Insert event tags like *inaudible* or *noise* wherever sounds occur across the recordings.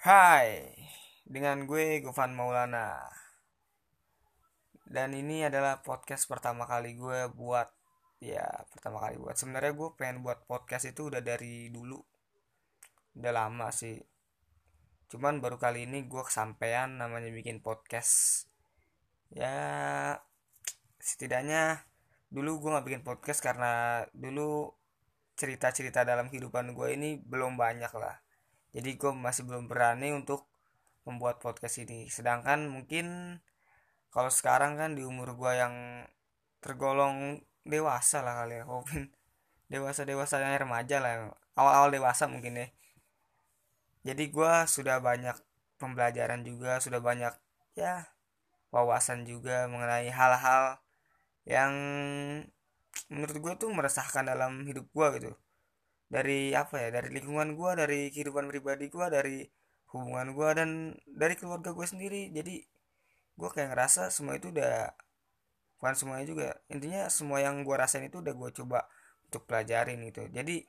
Hai, dengan gue Gofan Maulana. Dan ini adalah podcast pertama kali gue buat ya pertama kali buat. Sebenarnya gue pengen buat podcast itu udah dari dulu. Udah lama sih. Cuman baru kali ini gue kesampaian namanya bikin podcast. Ya setidaknya dulu gue nggak bikin podcast karena dulu cerita-cerita dalam kehidupan gue ini belum banyak lah jadi gue masih belum berani untuk membuat podcast ini. Sedangkan mungkin kalau sekarang kan di umur gue yang tergolong dewasa lah kali ya. Mungkin dewasa dewasa yang remaja lah awal awal dewasa mungkin ya. Jadi gue sudah banyak pembelajaran juga sudah banyak ya wawasan juga mengenai hal-hal yang menurut gue tuh meresahkan dalam hidup gue gitu dari apa ya dari lingkungan gue dari kehidupan pribadi gue dari hubungan gue dan dari keluarga gue sendiri. Jadi gue kayak ngerasa semua itu udah bukan semuanya juga intinya semua yang gue rasain itu udah gue coba untuk pelajarin gitu. Jadi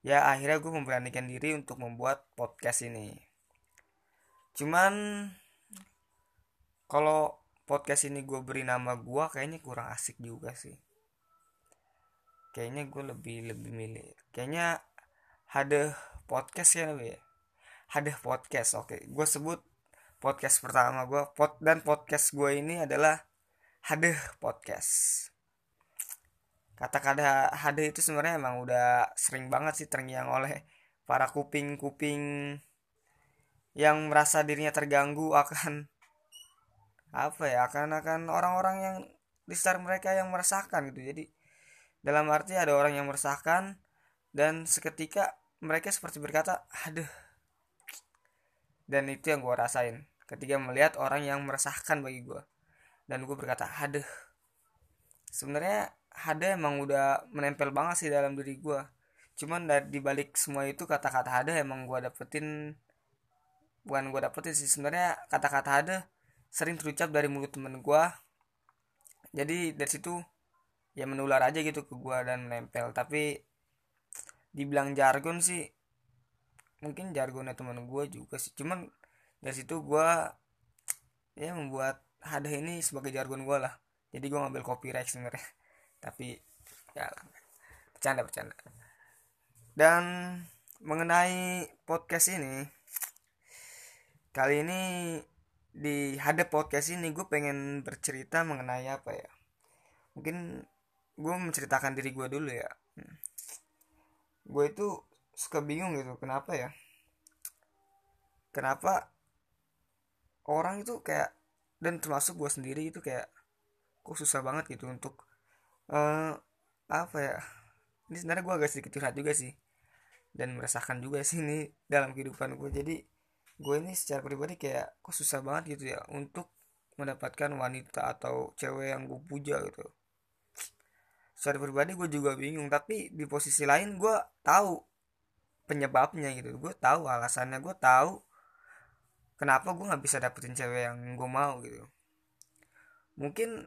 ya akhirnya gue memberanikan diri untuk membuat podcast ini. Cuman kalau podcast ini gue beri nama gue kayaknya kurang asik juga sih kayaknya gue lebih lebih milih kayaknya ada podcast ya lebih ya ada podcast oke. Gue sebut podcast pertama gue pot dan podcast gue ini adalah ada podcast. Kata-kata ada itu sebenarnya emang udah sering banget sih terngiang oleh para kuping-kuping yang merasa dirinya terganggu akan apa ya akan akan orang-orang yang di sekitar mereka yang merasakan gitu. Jadi dalam arti ada orang yang meresahkan dan seketika mereka seperti berkata, aduh. Dan itu yang gue rasain ketika melihat orang yang meresahkan bagi gue. Dan gue berkata, aduh. Sebenarnya ada emang udah menempel banget sih dalam diri gue. Cuman dari balik semua itu kata-kata ada emang gue dapetin bukan gue dapetin sih sebenarnya kata-kata ada sering terucap dari mulut temen gue jadi dari situ ya menular aja gitu ke gua dan menempel tapi dibilang jargon sih mungkin jargonnya teman gue juga sih. Cuman dari situ gue ya membuat ada ini sebagai jargon gue lah. Jadi gue ngambil copyright sebenarnya. *laughs* Tapi ya bercanda bercanda. Dan mengenai podcast ini kali ini di hadap podcast ini gue pengen bercerita mengenai apa ya? Mungkin gue menceritakan diri gue dulu ya. Gue itu suka bingung gitu kenapa ya? Kenapa orang itu kayak dan termasuk gue sendiri itu kayak kok susah banget gitu untuk uh, apa ya? Ini sebenarnya gue agak sedikit curhat juga sih dan merasakan juga sih ini dalam kehidupan gue jadi gue ini secara pribadi kayak kok susah banget gitu ya untuk mendapatkan wanita atau cewek yang gue puja gitu secara pribadi gue juga bingung tapi di posisi lain gue tahu penyebabnya gitu. Gue tahu alasannya gue tahu kenapa gue nggak bisa dapetin cewek yang gue mau gitu. Mungkin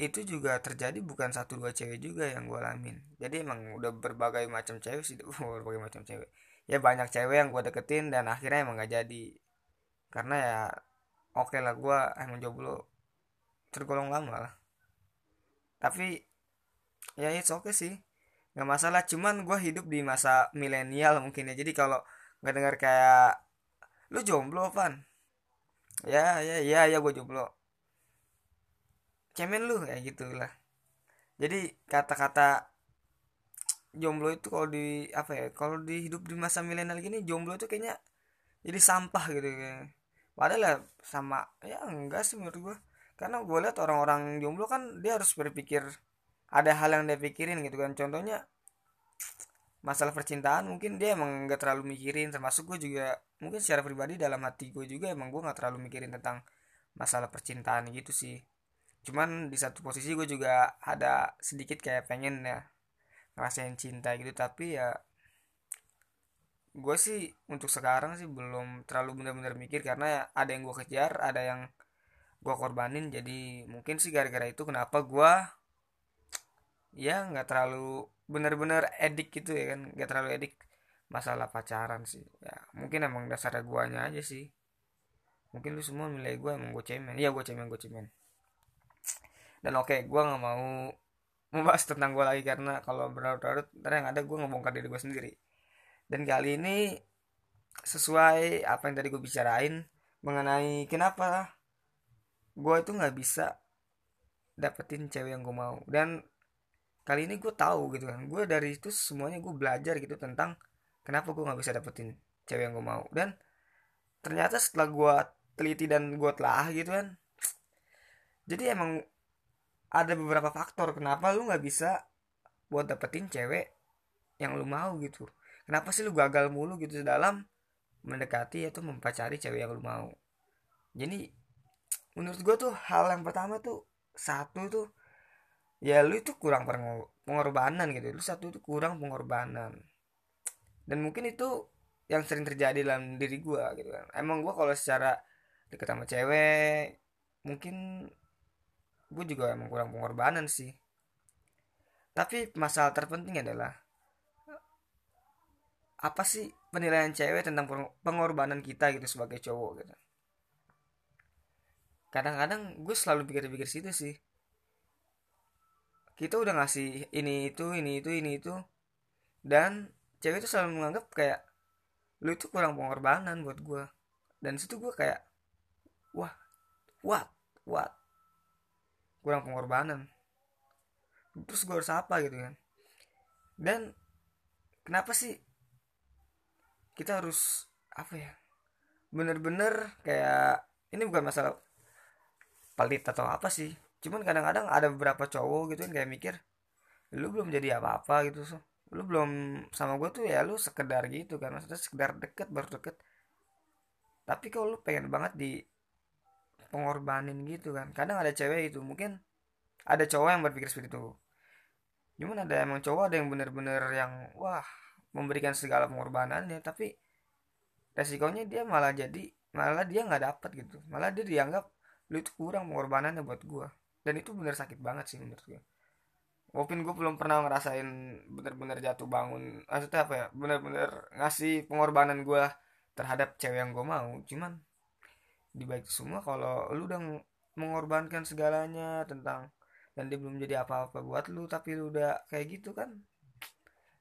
itu juga terjadi bukan satu dua cewek juga yang gue alamin. Jadi emang udah berbagai macam cewek sih *laughs* berbagai macam cewek. Ya banyak cewek yang gue deketin dan akhirnya emang gak jadi. Karena ya oke okay lah gue emang jomblo tergolong lama lah. Tapi ya oke okay sih. Nggak masalah cuman gue hidup di masa milenial mungkin ya. Jadi kalau nggak dengar kayak lu jomblo pan ya ya ya ya gue jomblo. Cemen lu kayak gitulah. Jadi kata-kata jomblo itu kalau di apa ya kalau di hidup di masa milenial gini jomblo itu kayaknya jadi sampah gitu kayak. Padahal ya sama ya enggak sih menurut gue karena gue lihat orang-orang jomblo kan dia harus berpikir ada hal yang dia pikirin gitu kan. Contohnya masalah percintaan mungkin dia emang nggak terlalu mikirin termasuk gue juga mungkin secara pribadi dalam hati gue juga emang gue nggak terlalu mikirin tentang masalah percintaan gitu sih. Cuman di satu posisi gue juga ada sedikit kayak pengen ya ngerasain cinta gitu. Tapi ya gue sih untuk sekarang sih belum terlalu benar-benar mikir karena ada yang gue kejar ada yang gue korbanin. Jadi mungkin sih gara-gara itu kenapa gue ya nggak terlalu bener-bener edik gitu ya kan nggak terlalu edik masalah pacaran sih. Ya mungkin emang dasarnya guanya aja sih. Mungkin lu semua nilai gue emang gue cemen. Iya gue cemen gue cemen. Dan oke okay, gue nggak mau membahas tentang gue lagi karena kalau berlarut-larut ntar yang ada gue ngebongkar diri gue sendiri. Dan kali ini sesuai apa yang tadi gue bicarain mengenai kenapa gue itu nggak bisa dapetin cewek yang gue mau. Dan kali ini gue tahu gitu kan. Gue dari itu semuanya gue belajar gitu tentang kenapa gue nggak bisa dapetin cewek yang gue mau. Dan ternyata setelah gue teliti dan gue telah gitu kan jadi emang ada beberapa faktor kenapa lu nggak bisa buat dapetin cewek yang lu mau gitu. Kenapa sih lu gagal mulu gitu dalam mendekati atau mempacari cewek yang lu mau? Jadi menurut gue tuh hal yang pertama tuh satu tuh ya lu itu kurang pengorbanan gitu. Lu satu itu kurang pengorbanan. Dan mungkin itu yang sering terjadi dalam diri gue gitu kan. Emang gue kalau secara deket sama cewek mungkin gue juga emang kurang pengorbanan sih. Tapi masalah terpenting adalah apa sih penilaian cewek tentang pengorbanan kita gitu sebagai cowok gitu? Kadang-kadang gue selalu pikir-pikir situ sih kita udah ngasih ini itu ini itu ini itu. Dan cewek itu selalu menganggap kayak lu itu kurang pengorbanan buat gue dan situ gue kayak wah what what? Kurang pengorbanan. Terus gue harus apa gitu kan? Dan kenapa sih kita harus apa ya? Bener-bener kayak ini bukan masalah pelit atau apa sih cuman kadang-kadang ada beberapa cowok gitu kan kayak mikir lu belum jadi apa-apa gitu so lu belum sama gue tuh ya lu sekedar gitu kan maksudnya sekedar deket baru deket. Tapi kalau lu pengen banget di pengorbanin gitu kan. Kadang ada cewek itu mungkin ada cowok yang berpikir seperti itu. Cuman ada emang cowok ada yang bener-bener yang wah memberikan segala pengorbanannya tapi resikonya dia malah jadi malah dia nggak dapat gitu. Malah dia dianggap lu itu kurang pengorbanannya buat gue dan itu bener sakit banget sih menurut gue walaupun gue belum pernah ngerasain bener-bener jatuh bangun maksudnya apa ya bener-bener ngasih pengorbanan gue terhadap cewek yang gue mau. Cuman di balik semua kalau lu udah mengorbankan segalanya tentang dan dia belum jadi apa-apa buat lu tapi lu udah kayak gitu kan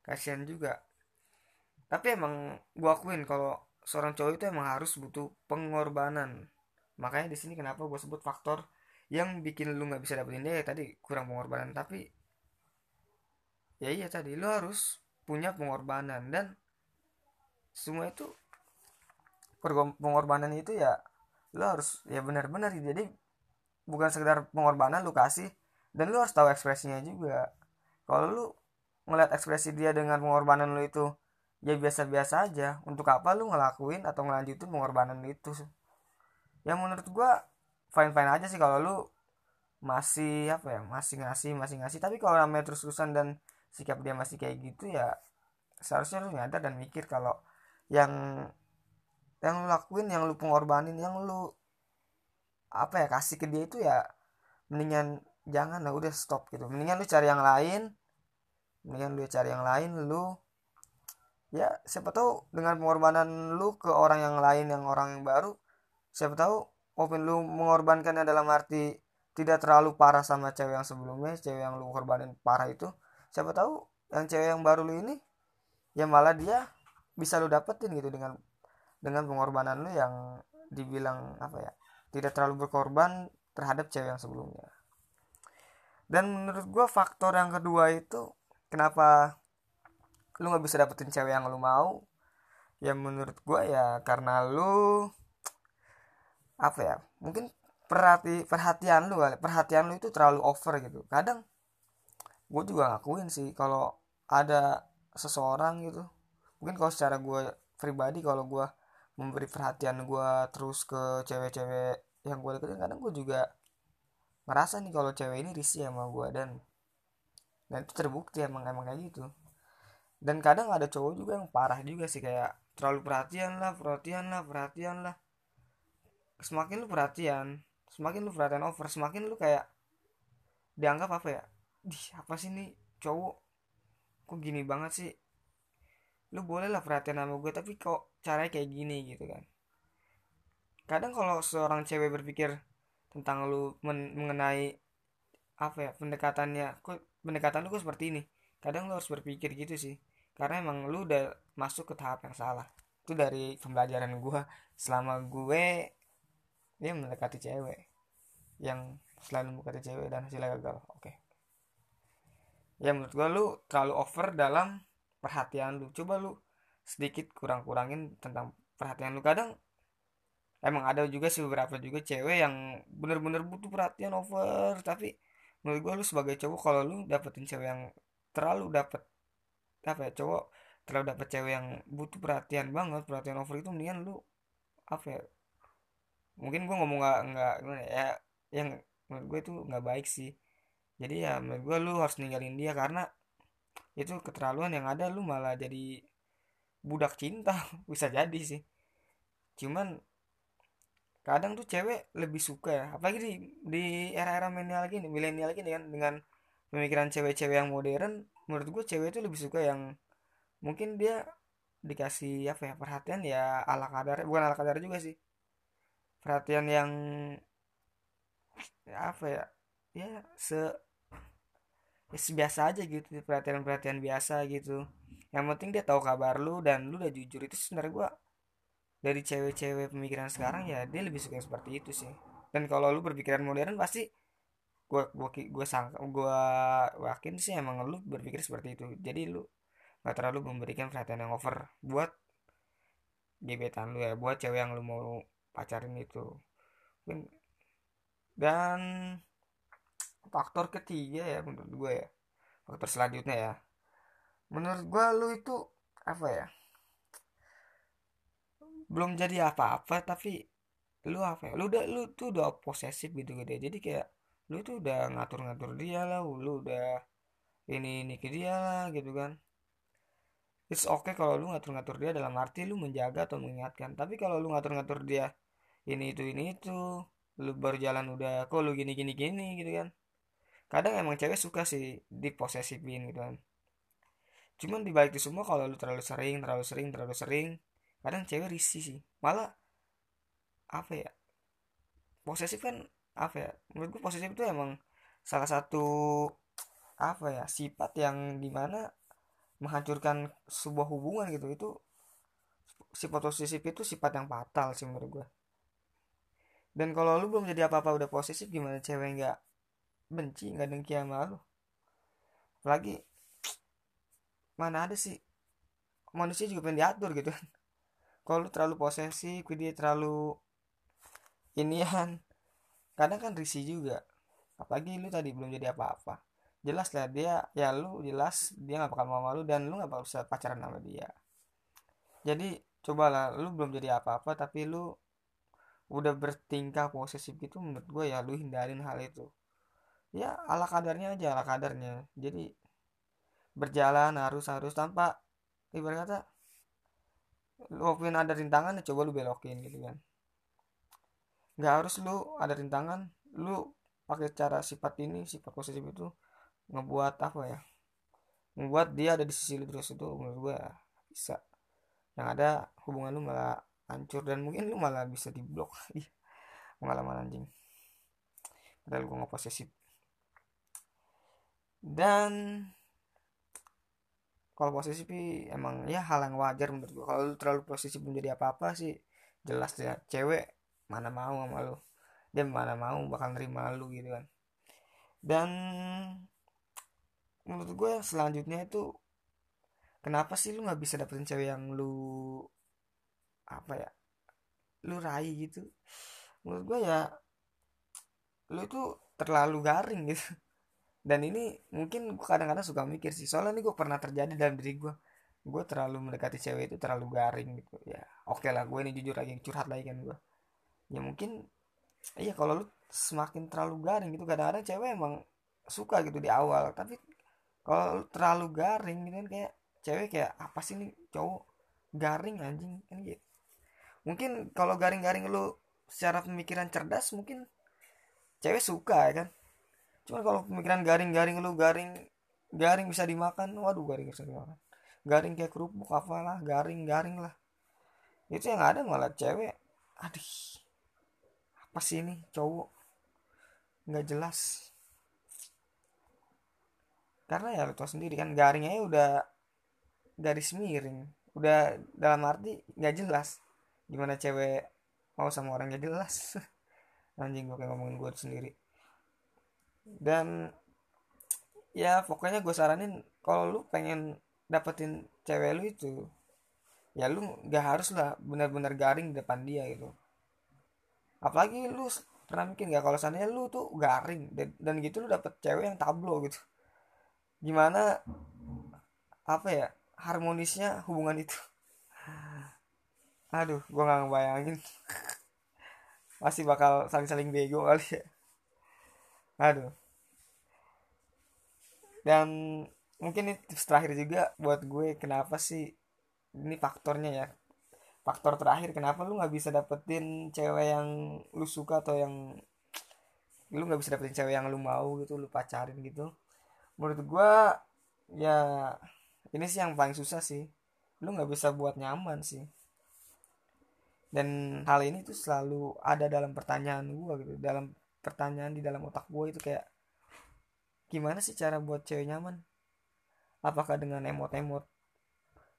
kasihan juga. Tapi emang gue akuin kalau seorang cowok itu emang harus butuh pengorbanan. Makanya di sini kenapa gue sebut faktor yang bikin lu nggak bisa dapetin dia ya tadi kurang pengorbanan. Tapi ya iya tadi lu harus punya pengorbanan. Dan semua itu pengorbanan itu ya lu harus ya benar-benar. Jadi bukan sekedar pengorbanan lu kasih dan lu harus tahu ekspresinya juga. Kalau lu ngeliat ekspresi dia dengan pengorbanan lu itu ya biasa-biasa aja. Untuk apa lu ngelakuin atau ngelanjutin pengorbanan itu? Yang menurut gua fine fine aja sih kalau lu masih apa ya masih ngasih masih ngasih. Tapi kalau namanya terus terusan dan sikap dia masih kayak gitu ya seharusnya lu nyadar dan mikir kalau yang yang lu lakuin yang lu pengorbanin yang lu apa ya kasih ke dia itu ya mendingan jangan lah udah stop gitu. Mendingan lu cari yang lain mendingan lu cari yang lain lu ya siapa tahu dengan pengorbanan lu ke orang yang lain yang orang yang baru siapa tahu walaupun lu mengorbankannya dalam arti tidak terlalu parah sama cewek yang sebelumnya cewek yang lu korbanin parah itu. Siapa tahu yang cewek yang baru lu ini ya malah dia bisa lu dapetin gitu dengan dengan pengorbanan lu yang dibilang apa ya tidak terlalu berkorban terhadap cewek yang sebelumnya. Dan menurut gue faktor yang kedua itu kenapa lu nggak bisa dapetin cewek yang lu mau? Ya menurut gue ya karena lu apa ya mungkin perhati perhatian lu perhatian lu itu terlalu over gitu. Kadang gue juga ngakuin sih kalau ada seseorang gitu. Mungkin kalau secara gue pribadi kalau gue memberi perhatian gue terus ke cewek-cewek yang gue deketin kadang gue juga ngerasa nih kalau cewek ini risih sama gue dan dan itu terbukti emang emang kayak gitu. Dan kadang ada cowok juga yang parah juga sih kayak terlalu perhatian lah perhatian lah perhatian lah semakin lu perhatian semakin lu perhatian over semakin lu kayak dianggap apa ya? Di apa sih nih cowok? Kok gini banget sih? Lu boleh lah perhatian sama gue tapi kok caranya kayak gini gitu kan? Kadang kalau seorang cewek berpikir tentang lu men mengenai apa ya pendekatannya kok pendekatan lu kok seperti ini? Kadang lu harus berpikir gitu sih karena emang lu udah masuk ke tahap yang salah. Itu dari pembelajaran gue selama gue dia mendekati cewek yang selalu mendekati cewek dan hasilnya gagal. Oke. Okay. ya menurut gue lu terlalu over dalam perhatian lu. Coba lu sedikit kurang-kurangin tentang perhatian lu. Kadang emang ada juga sih beberapa juga cewek yang bener-bener butuh perhatian over. Tapi menurut gue lu sebagai cowok kalau lu dapetin cewek yang terlalu dapet apa ya cowok terlalu dapet cewek yang butuh perhatian banget perhatian over itu mendingan lu apa ya mungkin gue ngomong nggak nggak ya yang menurut gue itu nggak baik sih. Jadi ya menurut gue lu harus ninggalin dia karena itu keterlaluan yang ada lu malah jadi budak cinta. *laughs* Bisa jadi sih. Cuman kadang tuh cewek lebih suka ya apalagi di di era-era milenial gini milenial gini kan dengan pemikiran cewek-cewek yang modern menurut gue cewek itu lebih suka yang mungkin dia dikasih apa ya perhatian ya ala kadar bukan ala kadar juga sih perhatian yang apa ya ya se ya biasa aja gitu perhatian-perhatian biasa gitu. Yang penting dia tahu kabar lu dan lu udah jujur itu sebenarnya gue dari cewek-cewek pemikiran sekarang ya dia lebih suka seperti itu sih. Dan kalau lu berpikiran modern pasti gue gua gue sangka gue yakin sih emang lu berpikir seperti itu. Jadi lu gak terlalu memberikan perhatian yang over buat gebetan lu ya buat cewek yang lu mau pacarin itu. Dan faktor ketiga ya menurut gue ya faktor selanjutnya ya. Menurut gue lu itu apa ya? Belum jadi apa-apa tapi lu apa ya? Lu udah lu tuh udah posesif gitu gitu jadi kayak lu tuh udah ngatur-ngatur dia lah lu udah ini ini ke dia lah gitu kan. It's okay kalau lu ngatur-ngatur dia dalam arti lu menjaga atau mengingatkan. Tapi kalau lu ngatur-ngatur dia ini itu ini itu. Lu berjalan udah kok lu gini gini gini gitu kan. Kadang emang cewek suka sih diposesifin gitu kan. Cuman dibalik itu semua kalau lu terlalu sering terlalu sering terlalu sering kadang cewek risih sih. Malah apa ya posesif kan apa ya menurut gue posesif itu emang salah satu apa ya sifat yang di mana menghancurkan sebuah hubungan gitu. Itu sifat posesif itu sifat yang fatal sih menurut gue dan kalau lu belum jadi apa-apa udah posesif gimana cewek nggak benci nggak dengki sama lu? Lagi mana ada sih? Manusia juga pengen diatur gitu. Kan *laughs* kalau lu terlalu posesif dia terlalu inian kadang kan risih juga. Apalagi lu tadi belum jadi apa-apa. Jelas lah dia ya lu jelas dia nggak bakal mau malu dan lu nggak bakal bisa pacaran sama dia. Jadi cobalah lu belum jadi apa-apa tapi lu udah bertingkah posesif gitu menurut gue ya lu hindarin hal itu. Ya ala kadarnya aja ala kadarnya. Jadi berjalan harus harus tanpa ibarat kata walaupun ada rintangan ya coba lu belokin gitu kan. Nggak harus lu ada rintangan lu pakai cara sifat ini sifat posesif itu ngebuat apa ya ngebuat dia ada di sisi lu terus itu menurut gue bisa. Yang ada hubungan lu malah hancur dan mungkin lu malah bisa diblok pengalaman anjing. Padahal gue nggak posesif. Dan kalau posesif emang ya hal yang wajar menurut gue kalau lu terlalu posesif menjadi apa-apa sih jelas ya cewek mana mau sama lu. Dia mana mau bakal nerima lu gitu kan. Dan menurut gue selanjutnya itu kenapa sih lu nggak bisa dapetin cewek yang lu apa ya lu raih gitu. Menurut gue ya lu itu terlalu garing gitu. Dan ini mungkin gue kadang-kadang suka mikir sih soalnya ini gue pernah terjadi dalam diri gue gue terlalu mendekati cewek itu terlalu garing gitu. Ya oke okay lah gue ini jujur lagi curhat lagi kan gue ya mungkin iya kalau lu semakin terlalu garing gitu kadang-kadang cewek emang suka gitu di awal. Tapi kalau terlalu garing gitu kan kayak cewek kayak apa sih nih cowok garing anjing? Kan gitu mungkin kalau garing-garing lu secara pemikiran cerdas mungkin cewek suka ya kan? Cuman kalau pemikiran garing-garing lu garing garing bisa dimakan waduh garing bisa dimakan. Garing kayak kerupuk apalah garing garing lah. Itu yang ada malah cewek. Aduh apa sih ini cowok? Nggak jelas. Karena ya lo tau sendiri kan garingnya udah garis miring. Udah dalam arti nggak jelas gimana cewek mau sama orang gak jelas? *laughs* Anjing gue kayak ngomongin gue sendiri. Dan ya pokoknya gue saranin kalau lu pengen dapetin cewek lu itu ya lu nggak harus lah benar-benar garing di depan dia gitu. Apalagi lu pernah mikir nggak kalau seandainya lu tuh garing dan gitu lu dapet cewek yang tablo gitu. Gimana apa ya harmonisnya hubungan itu aduh gue nggak ngebayangin. *laughs* Masih bakal saling-saling bego kali ya. Aduh. Dan mungkin ini tips terakhir juga buat gue kenapa sih ini faktornya ya? Faktor terakhir kenapa lu nggak bisa dapetin cewek yang lu suka atau yang lu nggak bisa dapetin cewek yang lu mau gitu lu pacarin gitu? Menurut gue ya ini sih yang paling susah sih. Lu nggak bisa buat nyaman sih dan hal ini tuh selalu ada dalam pertanyaan gue gitu. Dalam pertanyaan di dalam otak gue itu kayak gimana sih cara buat cewek nyaman? Apakah dengan emot-emot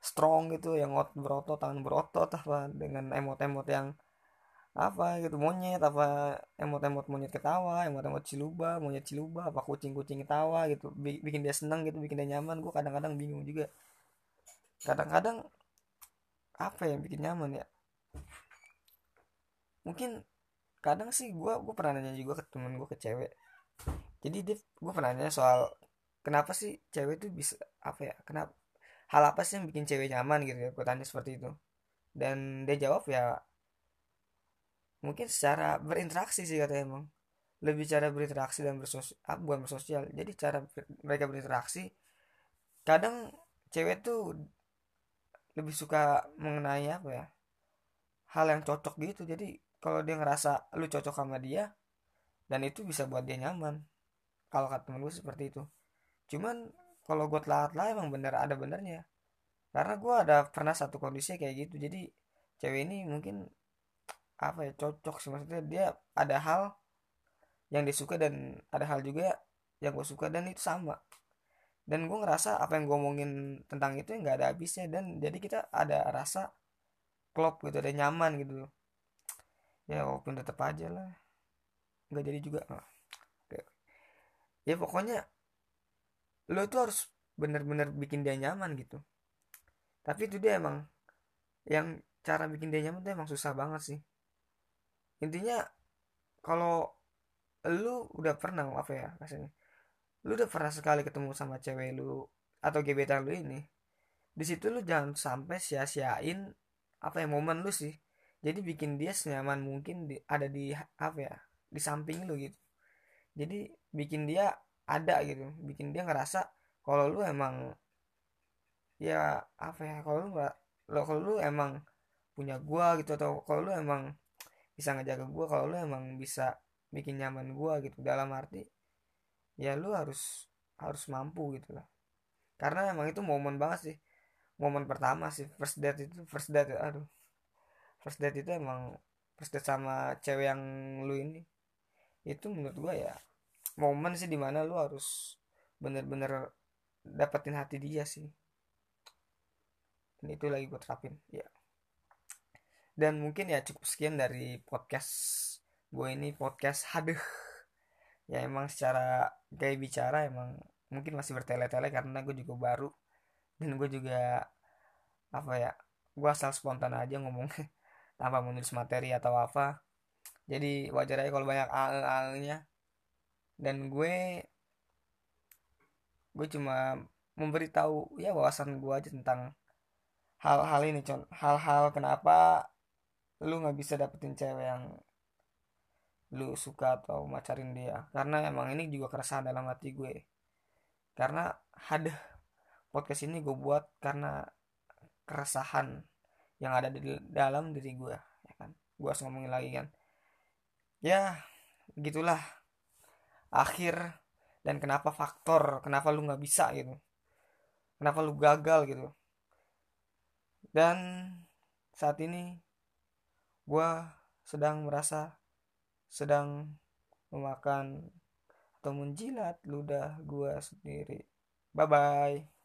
strong gitu yang ot berotot tangan berotot apa dengan emot-emot yang apa gitu monyet apa emot-emot monyet ketawa emot-emot ciluba monyet ciluba apa kucing-kucing ketawa gitu bikin dia seneng gitu bikin dia nyaman. Gue kadang-kadang bingung juga. Kadang-kadang apa yang bikin nyaman ya mungkin kadang sih gue gue pernah nanya juga ke temen gue ke cewek. Jadi dia gue pernah nanya soal kenapa sih cewek itu bisa apa ya kenapa hal apa sih yang bikin cewek nyaman gitu ya? Gue tanya seperti itu. Dan dia jawab ya mungkin secara berinteraksi sih kata emang. Lebih cara berinteraksi dan bersosial ah, bukan bersosial. Jadi cara mereka berinteraksi kadang cewek tuh lebih suka mengenai apa ya hal yang cocok gitu. Jadi kalau dia ngerasa lu cocok sama dia dan itu bisa buat dia nyaman. Kalau kata temen gue seperti itu. Cuman kalau gue telat lah emang bener ada benernya. Karena gue ada pernah satu kondisi kayak gitu. Jadi cewek ini mungkin apa ya cocok sih. Maksudnya dia ada hal yang disuka dan ada hal juga yang gue suka dan itu sama. Dan gue ngerasa apa yang gue omongin tentang itu nggak ada habisnya. Dan jadi kita ada rasa klop gitu ada nyaman gitu ya walaupun tetap aja lah. Nggak jadi juga. Ya pokoknya lo itu harus bener-bener bikin dia nyaman gitu. Tapi itu dia emang yang cara bikin dia nyaman tuh emang susah banget sih. Intinya kalau lu udah pernah apa ya rasanya lu udah pernah sekali ketemu sama cewek lu atau gebetan lu ini di situ lu jangan sampai sia-siain apa ya momen lu sih. Jadi bikin dia senyaman mungkin di, ada di apa ya di samping lu gitu. Jadi bikin dia ada gitu. Bikin dia ngerasa kalau lu emang ya apa ya kalau lu nggak lo kalau lu emang punya gua gitu atau kalau lu emang bisa ngejaga gua kalau lu emang bisa bikin nyaman gua gitu. Dalam arti ya lu harus harus mampu gitu lah. Karena emang itu momen banget sih momen pertama sih first date itu first date aduh. First date itu emang first date sama cewek yang lu ini. Itu menurut gua ya momen sih di mana lu harus bener-bener dapetin hati dia sih. Dan itu lagi gue terapin ya. Dan mungkin ya cukup sekian dari podcast gue ini podcast haduh. Ya emang secara gaya bicara emang mungkin masih bertele-tele karena gue juga baru dan gue juga apa ya gue asal spontan aja ngomongnya *laughs* tanpa menulis materi atau apa. Jadi wajar aja kalau banyak ae ae nya dan gue gue cuma memberitahu ya wawasan gue aja tentang hal-hal ini con. Hal-hal kenapa lu nggak bisa dapetin cewek yang lu suka atau macarin dia. Karena emang ini juga keresahan dalam hati gue. Karena ada podcast ini gue buat karena keresahan yang ada di dalam diri gue ya kan? Gue harus ngomongin lagi kan? Ya gitulah. Akhir dan kenapa faktor kenapa lu nggak bisa gitu? Kenapa lu gagal gitu? Dan saat ini gue sedang merasa sedang memakan atau menjilat ludah gue sendiri. Bye bye